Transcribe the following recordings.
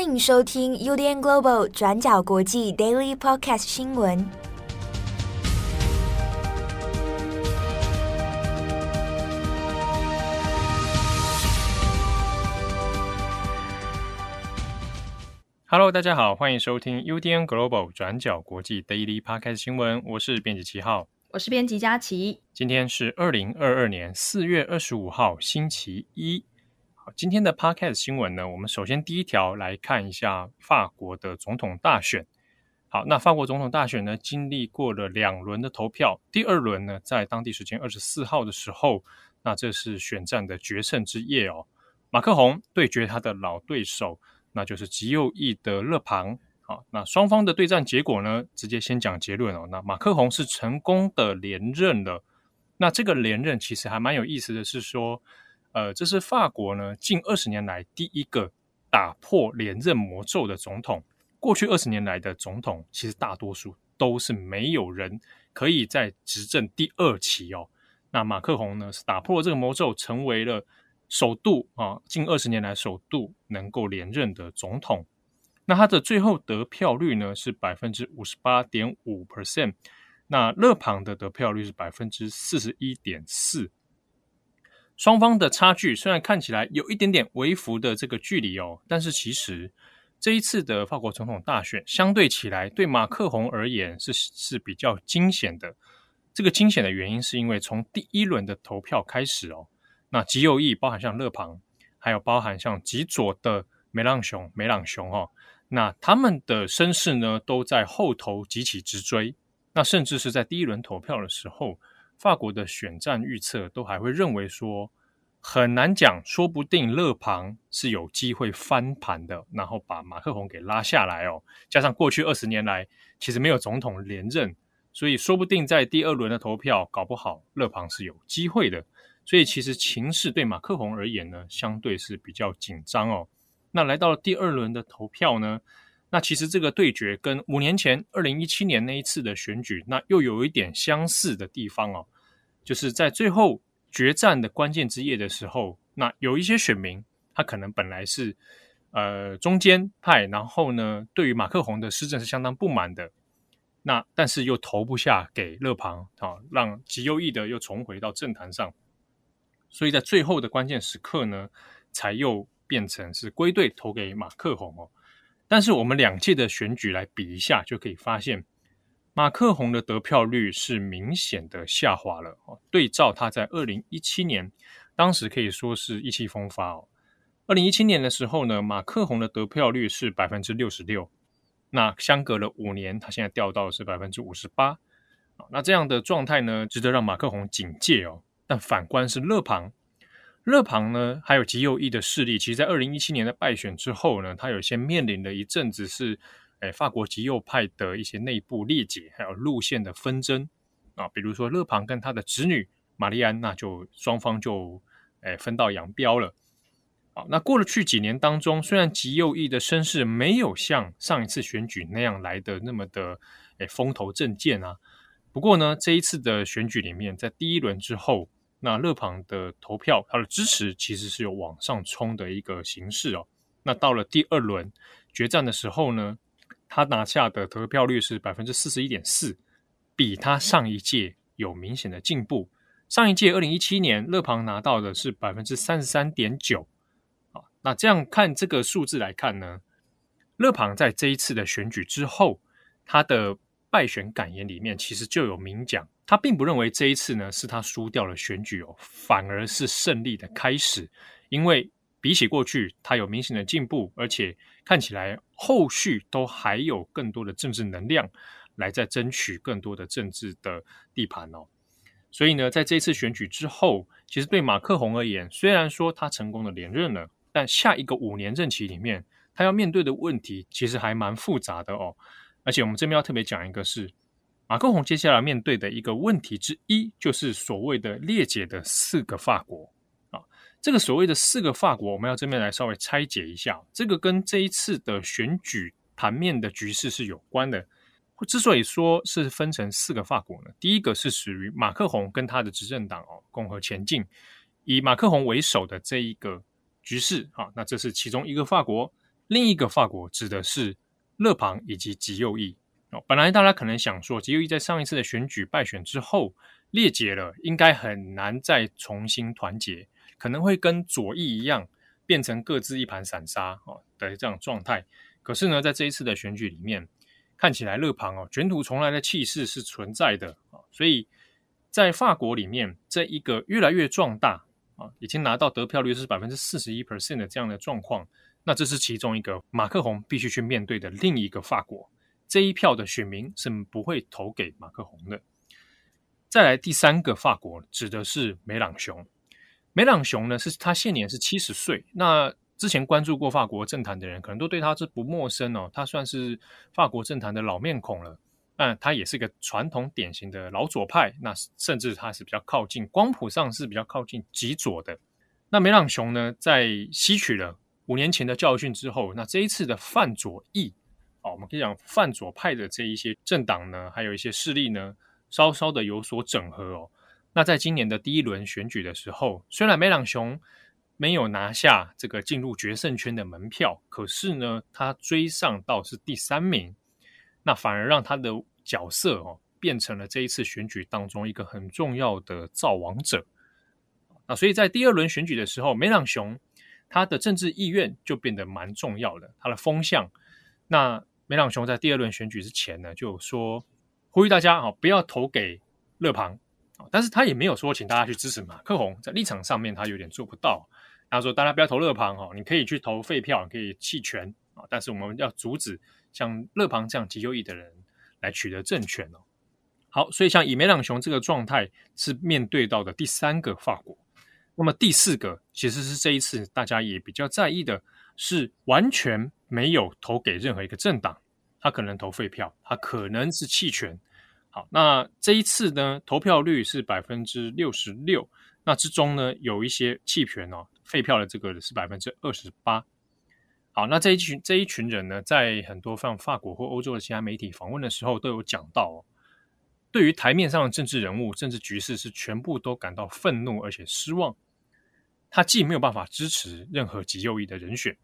欢迎收听 UDN Global 转角国际 Daily Podcast 新闻。Hello，大家好，欢迎收听 UDN Global 转角国际 Daily Podcast 新闻。我是编辑七号，我是编辑佳琪。今天是二零二二年四月二十五号，星期一。今天的 Podcast 新闻呢，我们首先第一条来看一下法国的总统大选。好，那法国总统大选呢，经历过了两轮的投票，第二轮呢，在当地时间二十四号的时候，那这是选战的决胜之夜哦。马克宏对决他的老对手。那就是极右翼的勒庞，好，那双方的对战结果呢？直接先讲结论哦。那马克宏是成功的连任了。那这个连任其实还蛮有意思的是说，呃，这是法国呢近二十年来第一个打破连任魔咒的总统。过去二十年来的总统，其实大多数都是没有人可以在执政第二期哦。那马克宏呢是打破了这个魔咒，成为了。首度啊，近二十年来首度能够连任的总统，那他的最后得票率呢是百分之五十八点五 percent，那勒庞的得票率是百分之四十一点四，双方的差距虽然看起来有一点点微幅的这个距离哦，但是其实这一次的法国总统大选相对起来，对马克宏而言是是比较惊险的。这个惊险的原因是因为从第一轮的投票开始哦。那极右翼包含像勒庞，还有包含像极左的梅朗雄、梅朗雄哦，那他们的声势呢都在后头急起直追。那甚至是在第一轮投票的时候，法国的选战预测都还会认为说很难讲，说不定勒庞是有机会翻盘的，然后把马克宏给拉下来哦。加上过去二十年来其实没有总统连任，所以说不定在第二轮的投票，搞不好勒庞是有机会的。所以其实情势对马克宏而言呢，相对是比较紧张哦。那来到了第二轮的投票呢，那其实这个对决跟五年前二零一七年那一次的选举，那又有一点相似的地方哦。就是在最后决战的关键之夜的时候，那有一些选民他可能本来是呃中间派，然后呢对于马克宏的施政是相当不满的，那但是又投不下给勒庞啊，让极右翼的又重回到政坛上。所以在最后的关键时刻呢，才又变成是归队投给马克宏哦。但是我们两届的选举来比一下，就可以发现马克宏的得票率是明显的下滑了哦。对照他在二零一七年，当时可以说是意气风发哦。二零一七年的时候呢，马克宏的得票率是百分之六十六，那相隔了五年，他现在掉到是百分之五十八。那这样的状态呢，值得让马克宏警戒哦。但反观是勒庞，勒庞呢，还有极右翼的势力，其实，在二零一七年的败选之后呢，他有些面临了一阵子是，诶，法国极右派的一些内部裂解，还有路线的纷争啊，比如说勒庞跟他的侄女玛丽安，那就双方就诶分道扬镳了。好，那过了去几年当中，虽然极右翼的声势没有像上一次选举那样来的那么的诶风头正劲啊，不过呢，这一次的选举里面，在第一轮之后。那勒庞的投票，他的支持其实是有往上冲的一个形式哦。那到了第二轮决战的时候呢，他拿下的得票率是百分之四十一点四，比他上一届有明显的进步。上一届二零一七年，勒庞拿到的是百分之三十三点九。啊，那这样看这个数字来看呢，勒庞在这一次的选举之后，他的败选感言里面其实就有明讲。他并不认为这一次呢是他输掉了选举哦，反而是胜利的开始，因为比起过去，他有明显的进步，而且看起来后续都还有更多的政治能量来在争取更多的政治的地盘哦。所以呢，在这一次选举之后，其实对马克宏而言，虽然说他成功的连任了，但下一个五年任期里面，他要面对的问题其实还蛮复杂的哦。而且我们这边要特别讲一个是。马克宏接下来面对的一个问题之一，就是所谓的裂解的四个法国啊。这个所谓的四个法国，我们要这边来稍微拆解一下。这个跟这一次的选举盘面的局势是有关的。之所以说是分成四个法国呢，第一个是属于马克宏跟他的执政党哦，共和前进，以马克宏为首的这一个局势啊。那这是其中一个法国。另一个法国指的是勒庞以及极右翼。哦，本来大家可能想说，极右翼在上一次的选举败选之后裂解了，应该很难再重新团结，可能会跟左翼一样，变成各自一盘散沙哦的这样状态。可是呢，在这一次的选举里面，看起来勒庞哦卷土重来的气势是存在的啊，所以在法国里面，这一个越来越壮大啊，已经拿到得票率是百分之四十一 percent 的这样的状况，那这是其中一个马克宏必须去面对的另一个法国。这一票的选民是不会投给马克宏的。再来第三个法国指的是梅朗雄，梅朗雄呢是他现年是七十岁。那之前关注过法国政坛的人，可能都对他是不陌生哦。他算是法国政坛的老面孔了。但他也是个传统典型的老左派，那甚至他是比较靠近光谱上是比较靠近极左的。那梅朗雄呢，在吸取了五年前的教训之后，那这一次的泛左翼。哦，我们可以讲泛左派的这一些政党呢，还有一些势力呢，稍稍的有所整合哦。那在今年的第一轮选举的时候，虽然梅朗雄没有拿下这个进入决胜圈的门票，可是呢，他追上到是第三名，那反而让他的角色哦变成了这一次选举当中一个很重要的造王者。那所以在第二轮选举的时候，梅朗雄他的政治意愿就变得蛮重要的，他的风向那。梅朗雄在第二轮选举之前呢，就说呼吁大家啊，不要投给勒庞，但是他也没有说请大家去支持马克宏，在立场上面他有点做不到。他说大家不要投勒庞哈，你可以去投废票，可以弃权啊，但是我们要阻止像勒庞这样极右翼的人来取得政权哦。好，所以像以梅朗雄这个状态是面对到的第三个法国，那么第四个其实是这一次大家也比较在意的是完全。没有投给任何一个政党，他可能投废票，他可能是弃权。好，那这一次呢，投票率是百分之六十六，那之中呢，有一些弃权哦，废票的这个是百分之二十八。好，那这一群这一群人呢，在很多像法国或欧洲的其他媒体访问的时候，都有讲到哦，对于台面上的政治人物、政治局势是全部都感到愤怒而且失望。他既没有办法支持任何极右翼的人选。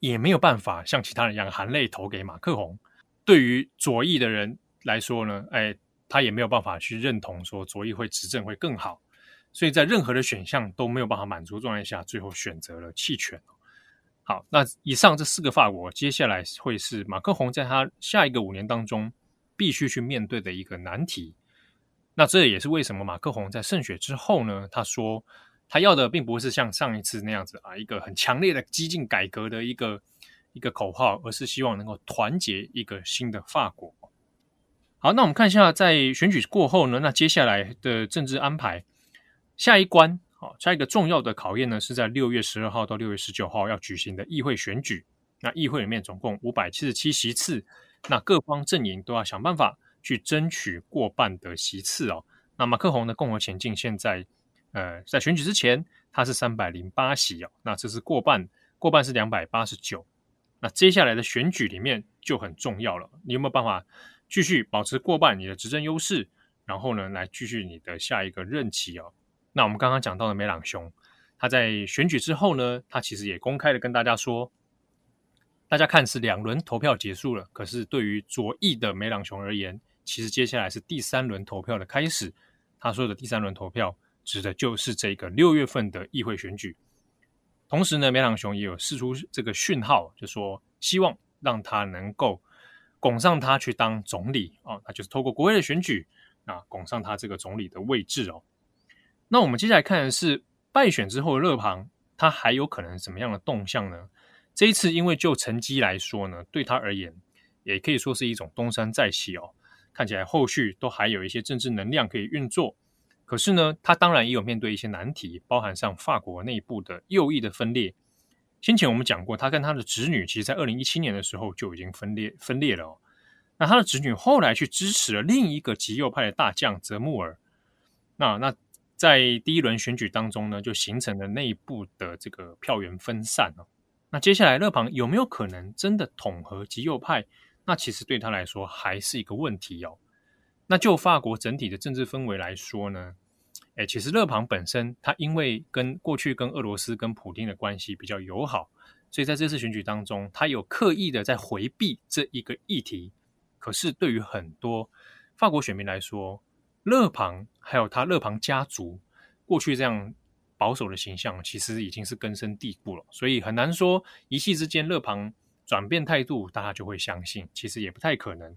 也没有办法像其他人一样含泪投给马克宏。对于左翼的人来说呢，哎，他也没有办法去认同说左翼会执政会更好。所以在任何的选项都没有办法满足状态下，最后选择了弃权。好，那以上这四个法国，接下来会是马克宏在他下一个五年当中必须去面对的一个难题。那这也是为什么马克宏在胜选之后呢，他说。他要的并不是像上一次那样子啊，一个很强烈的激进改革的一个一个口号，而是希望能够团结一个新的法国。好，那我们看一下，在选举过后呢，那接下来的政治安排，下一关，好，下一个重要的考验呢，是在六月十二号到六月十九号要举行的议会选举。那议会里面总共五百七十七席次，那各方阵营都要想办法去争取过半的席次哦。那马克宏的共和前进现在。呃，在选举之前，他是三百零八席哦，那这是过半，过半是两百八十九。那接下来的选举里面就很重要了，你有没有办法继续保持过半你的执政优势，然后呢，来继续你的下一个任期哦？那我们刚刚讲到的梅朗雄，他在选举之后呢，他其实也公开的跟大家说，大家看是两轮投票结束了，可是对于左翼的梅朗雄而言，其实接下来是第三轮投票的开始。他说的第三轮投票。指的就是这个六月份的议会选举，同时呢，梅朗雄也有释出这个讯号，就说希望让他能够拱上他去当总理啊，那就是透过国会的选举啊，拱上他这个总理的位置哦。那我们接下来看的是败选之后的勒庞，他还有可能什么样的动向呢？这一次因为就成绩来说呢，对他而言也可以说是一种东山再起哦，看起来后续都还有一些政治能量可以运作。可是呢，他当然也有面对一些难题，包含上法国内部的右翼的分裂。先前我们讲过，他跟他的侄女，其实在二零一七年的时候就已经分裂分裂了哦。那他的侄女后来去支持了另一个极右派的大将泽穆尔。那那在第一轮选举当中呢，就形成了内部的这个票源分散哦。那接下来勒庞有没有可能真的统合极右派？那其实对他来说还是一个问题哦。那就法国整体的政治氛围来说呢，诶，其实勒庞本身他因为跟过去跟俄罗斯跟普京的关系比较友好，所以在这次选举当中，他有刻意的在回避这一个议题。可是对于很多法国选民来说，勒庞还有他勒庞家族过去这样保守的形象，其实已经是根深蒂固了。所以很难说一夕之间勒庞转变态度，大家就会相信，其实也不太可能。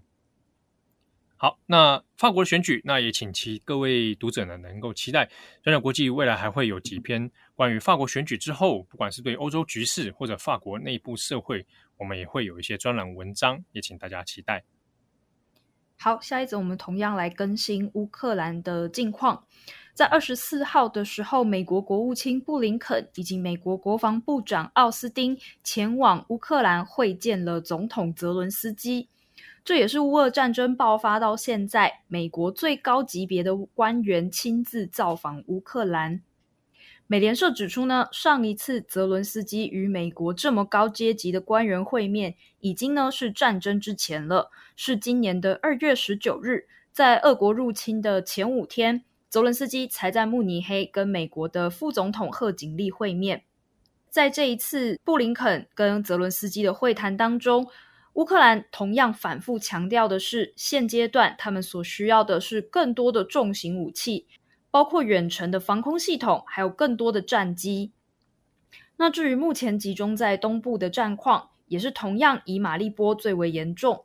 好，那法国的选举，那也请其各位读者呢，能够期待转角国际未来还会有几篇关于法国选举之后，不管是对欧洲局势或者法国内部社会，我们也会有一些专栏文章，也请大家期待。好，下一则我们同样来更新乌克兰的近况。在二十四号的时候，美国国务卿布林肯以及美国国防部长奥斯汀前往乌克兰会见了总统泽伦斯基。这也是乌俄战争爆发到现在，美国最高级别的官员亲自造访乌克兰。美联社指出呢，上一次泽伦斯基与美国这么高阶级的官员会面，已经呢是战争之前了，是今年的二月十九日，在俄国入侵的前五天，泽伦斯基才在慕尼黑跟美国的副总统贺锦丽会面。在这一次布林肯跟泽伦斯基的会谈当中，乌克兰同样反复强调的是，现阶段他们所需要的是更多的重型武器，包括远程的防空系统，还有更多的战机。那至于目前集中在东部的战况，也是同样以马利波最为严重。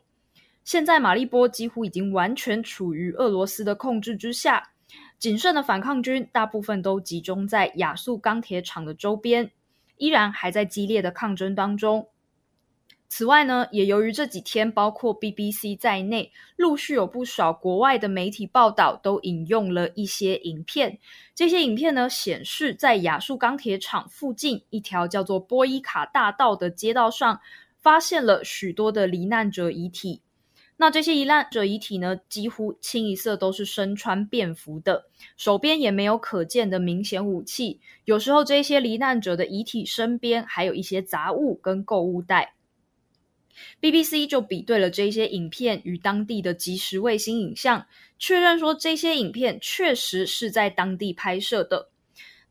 现在马利波几乎已经完全处于俄罗斯的控制之下，仅剩的反抗军大部分都集中在亚速钢铁厂的周边，依然还在激烈的抗争当中。此外呢，也由于这几天，包括 BBC 在内，陆续有不少国外的媒体报道都引用了一些影片。这些影片呢，显示在亚速钢铁厂附近一条叫做波伊卡大道的街道上，发现了许多的罹难者遗体。那这些罹难者遗体呢，几乎清一色都是身穿便服的，手边也没有可见的明显武器。有时候，这些罹难者的遗体身边还有一些杂物跟购物袋。BBC 就比对了这些影片与当地的即时卫星影像，确认说这些影片确实是在当地拍摄的。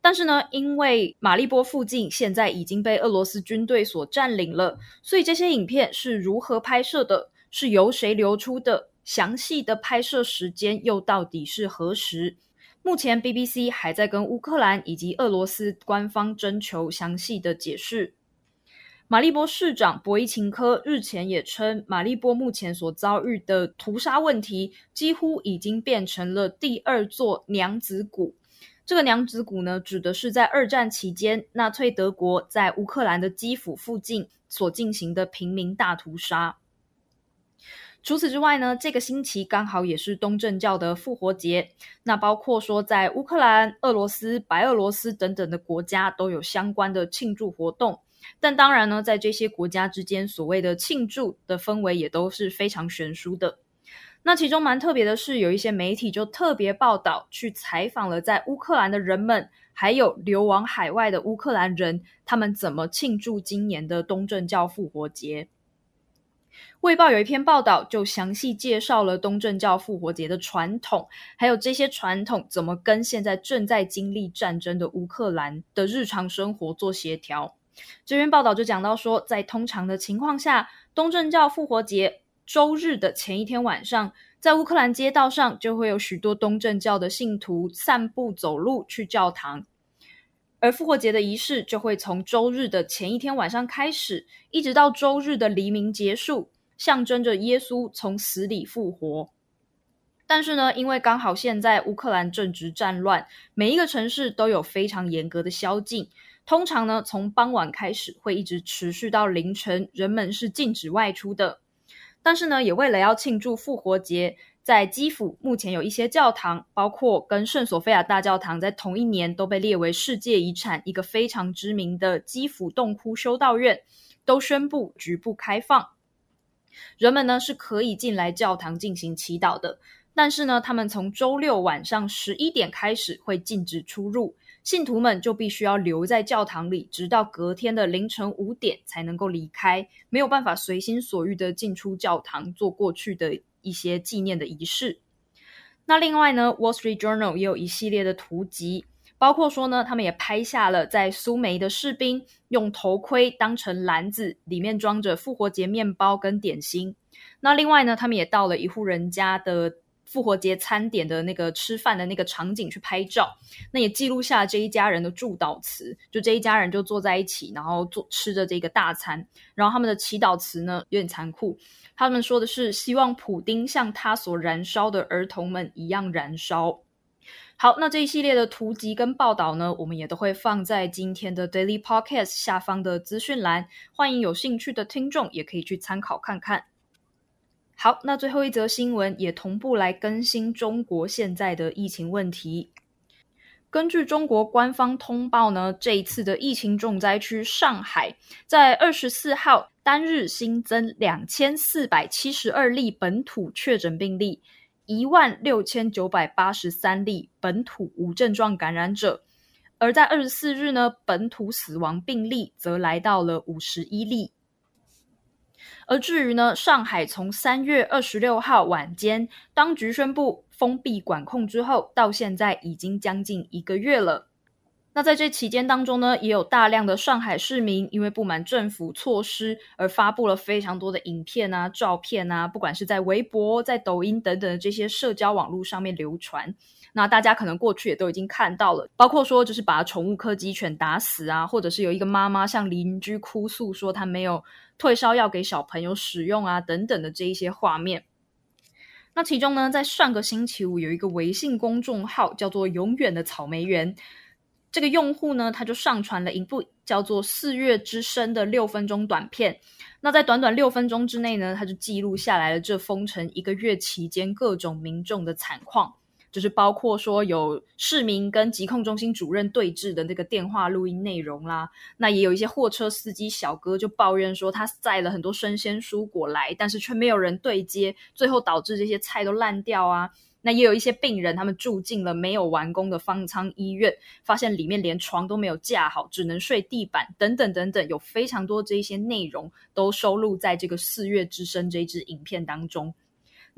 但是呢，因为马利波附近现在已经被俄罗斯军队所占领了，所以这些影片是如何拍摄的，是由谁流出的，详细的拍摄时间又到底是何时？目前 BBC 还在跟乌克兰以及俄罗斯官方征求详细的解释。马利波市长博伊琴科日前也称，马利波目前所遭遇的屠杀问题，几乎已经变成了第二座娘子谷。这个娘子谷呢，指的是在二战期间，纳粹德国在乌克兰的基辅附近所进行的平民大屠杀。除此之外呢，这个星期刚好也是东正教的复活节，那包括说在乌克兰、俄罗斯、白俄罗斯等等的国家都有相关的庆祝活动。但当然呢，在这些国家之间，所谓的庆祝的氛围也都是非常悬殊的。那其中蛮特别的是，有一些媒体就特别报道，去采访了在乌克兰的人们，还有流亡海外的乌克兰人，他们怎么庆祝今年的东正教复活节。卫报有一篇报道，就详细介绍了东正教复活节的传统，还有这些传统怎么跟现在正在经历战争的乌克兰的日常生活做协调。这篇报道就讲到说，在通常的情况下，东正教复活节周日的前一天晚上，在乌克兰街道上就会有许多东正教的信徒散步走路去教堂，而复活节的仪式就会从周日的前一天晚上开始，一直到周日的黎明结束，象征着耶稣从死里复活。但是呢，因为刚好现在乌克兰正值战乱，每一个城市都有非常严格的宵禁。通常呢，从傍晚开始会一直持续到凌晨，人们是禁止外出的。但是呢，也为了要庆祝复活节，在基辅目前有一些教堂，包括跟圣索菲亚大教堂在同一年都被列为世界遗产，一个非常知名的基辅洞窟修道院，都宣布局部开放。人们呢是可以进来教堂进行祈祷的，但是呢，他们从周六晚上十一点开始会禁止出入。信徒们就必须要留在教堂里，直到隔天的凌晨五点才能够离开，没有办法随心所欲的进出教堂做过去的一些纪念的仪式。那另外呢，《Wall Street Journal》也有一系列的图集，包括说呢，他们也拍下了在苏梅的士兵用头盔当成篮子，里面装着复活节面包跟点心。那另外呢，他们也到了一户人家的复活节餐点的那个吃饭的那个场景去拍照，那也记录下这一家人的祝祷词。就这一家人就坐在一起，然后做吃着这个大餐，然后他们的祈祷词呢有点残酷，他们说的是希望普丁像他所燃烧的儿童们一样燃烧。好，那这一系列的图集跟报道呢，我们也都会放在今天的 Daily Podcast 下方的资讯栏，欢迎有兴趣的听众也可以去参考看看。好，那最后一则新闻也同步来更新中国现在的疫情问题。根据中国官方通报呢，这一次的疫情重灾区上海，在二十四号单日新增两千四百七十二例本土确诊病例。一万六千九百八十三例本土无症状感染者，而在二十四日呢，本土死亡病例则来到了五十一例。而至于呢，上海从三月二十六号晚间，当局宣布封闭管控之后，到现在已经将近一个月了。那在这期间当中呢，也有大量的上海市民因为不满政府措施而发布了非常多的影片啊、照片啊，不管是在微博、在抖音等等这些社交网络上面流传。那大家可能过去也都已经看到了，包括说就是把宠物柯基犬打死啊，或者是有一个妈妈向邻居哭诉说她没有退烧药给小朋友使用啊，等等的这一些画面。那其中呢，在上个星期五有一个微信公众号叫做“永远的草莓园”。这个用户呢，他就上传了一部叫做《四月之声》的六分钟短片。那在短短六分钟之内呢，他就记录下来了这封城一个月期间各种民众的惨况，就是包括说有市民跟疾控中心主任对峙的那个电话录音内容啦。那也有一些货车司机小哥就抱怨说，他载了很多生鲜蔬果来，但是却没有人对接，最后导致这些菜都烂掉啊。那也有一些病人，他们住进了没有完工的方舱医院，发现里面连床都没有架好，只能睡地板，等等等等，有非常多这一些内容都收录在这个四月之声这支影片当中。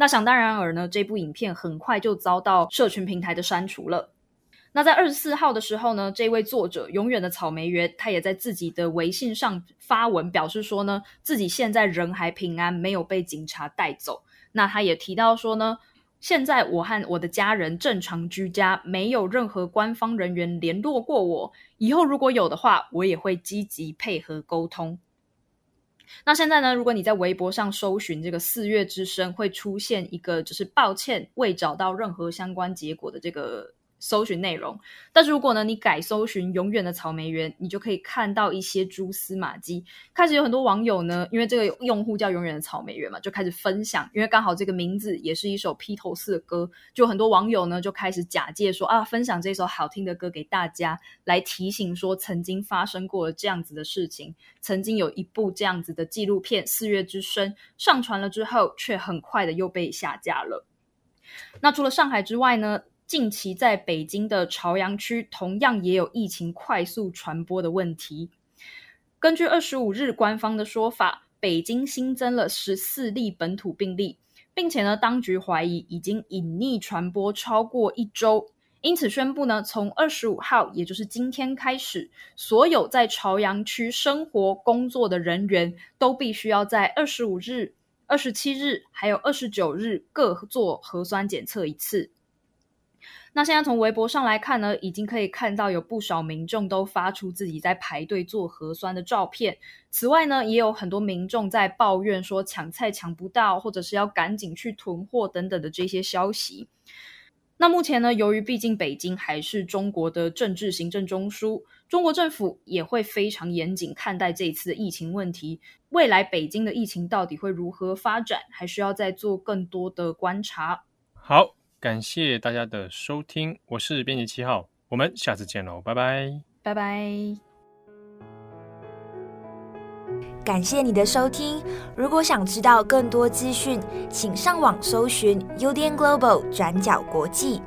那想当然尔呢，这部影片很快就遭到社群平台的删除了。那在二十四号的时候呢，这位作者永远的草莓园，他也在自己的微信上发文表示说呢，自己现在人还平安，没有被警察带走。那他也提到说呢。现在我和我的家人正常居家，没有任何官方人员联络过我。以后如果有的话，我也会积极配合沟通。那现在呢，如果你在微博上搜寻这个“四月之声”，会出现一个就是抱歉未找到任何相关结果的这个。搜寻内容，但是如果呢，你改搜寻“永远的草莓园”，你就可以看到一些蛛丝马迹。开始有很多网友呢，因为这个用户叫“永远的草莓园”嘛，就开始分享。因为刚好这个名字也是一首披头士的歌，就很多网友呢就开始假借说啊，分享这首好听的歌给大家，来提醒说曾经发生过了这样子的事情。曾经有一部这样子的纪录片《四月之声》上传了之后，却很快的又被下架了。那除了上海之外呢？近期在北京的朝阳区，同样也有疫情快速传播的问题。根据二十五日官方的说法，北京新增了十四例本土病例，并且呢，当局怀疑已经隐匿传播超过一周，因此宣布呢，从二十五号，也就是今天开始，所有在朝阳区生活工作的人员都必须要在二十五日、二十七日还有二十九日各做核酸检测一次。那现在从微博上来看呢，已经可以看到有不少民众都发出自己在排队做核酸的照片。此外呢，也有很多民众在抱怨说抢菜抢不到，或者是要赶紧去囤货等等的这些消息。那目前呢，由于毕竟北京还是中国的政治行政中枢，中国政府也会非常严谨看待这一次的疫情问题。未来北京的疫情到底会如何发展，还需要再做更多的观察。好。感谢大家的收听，我是编辑七号，我们下次见喽，拜拜，拜拜。感谢你的收听，如果想知道更多资讯，请上网搜寻 UDN Global 转角国际。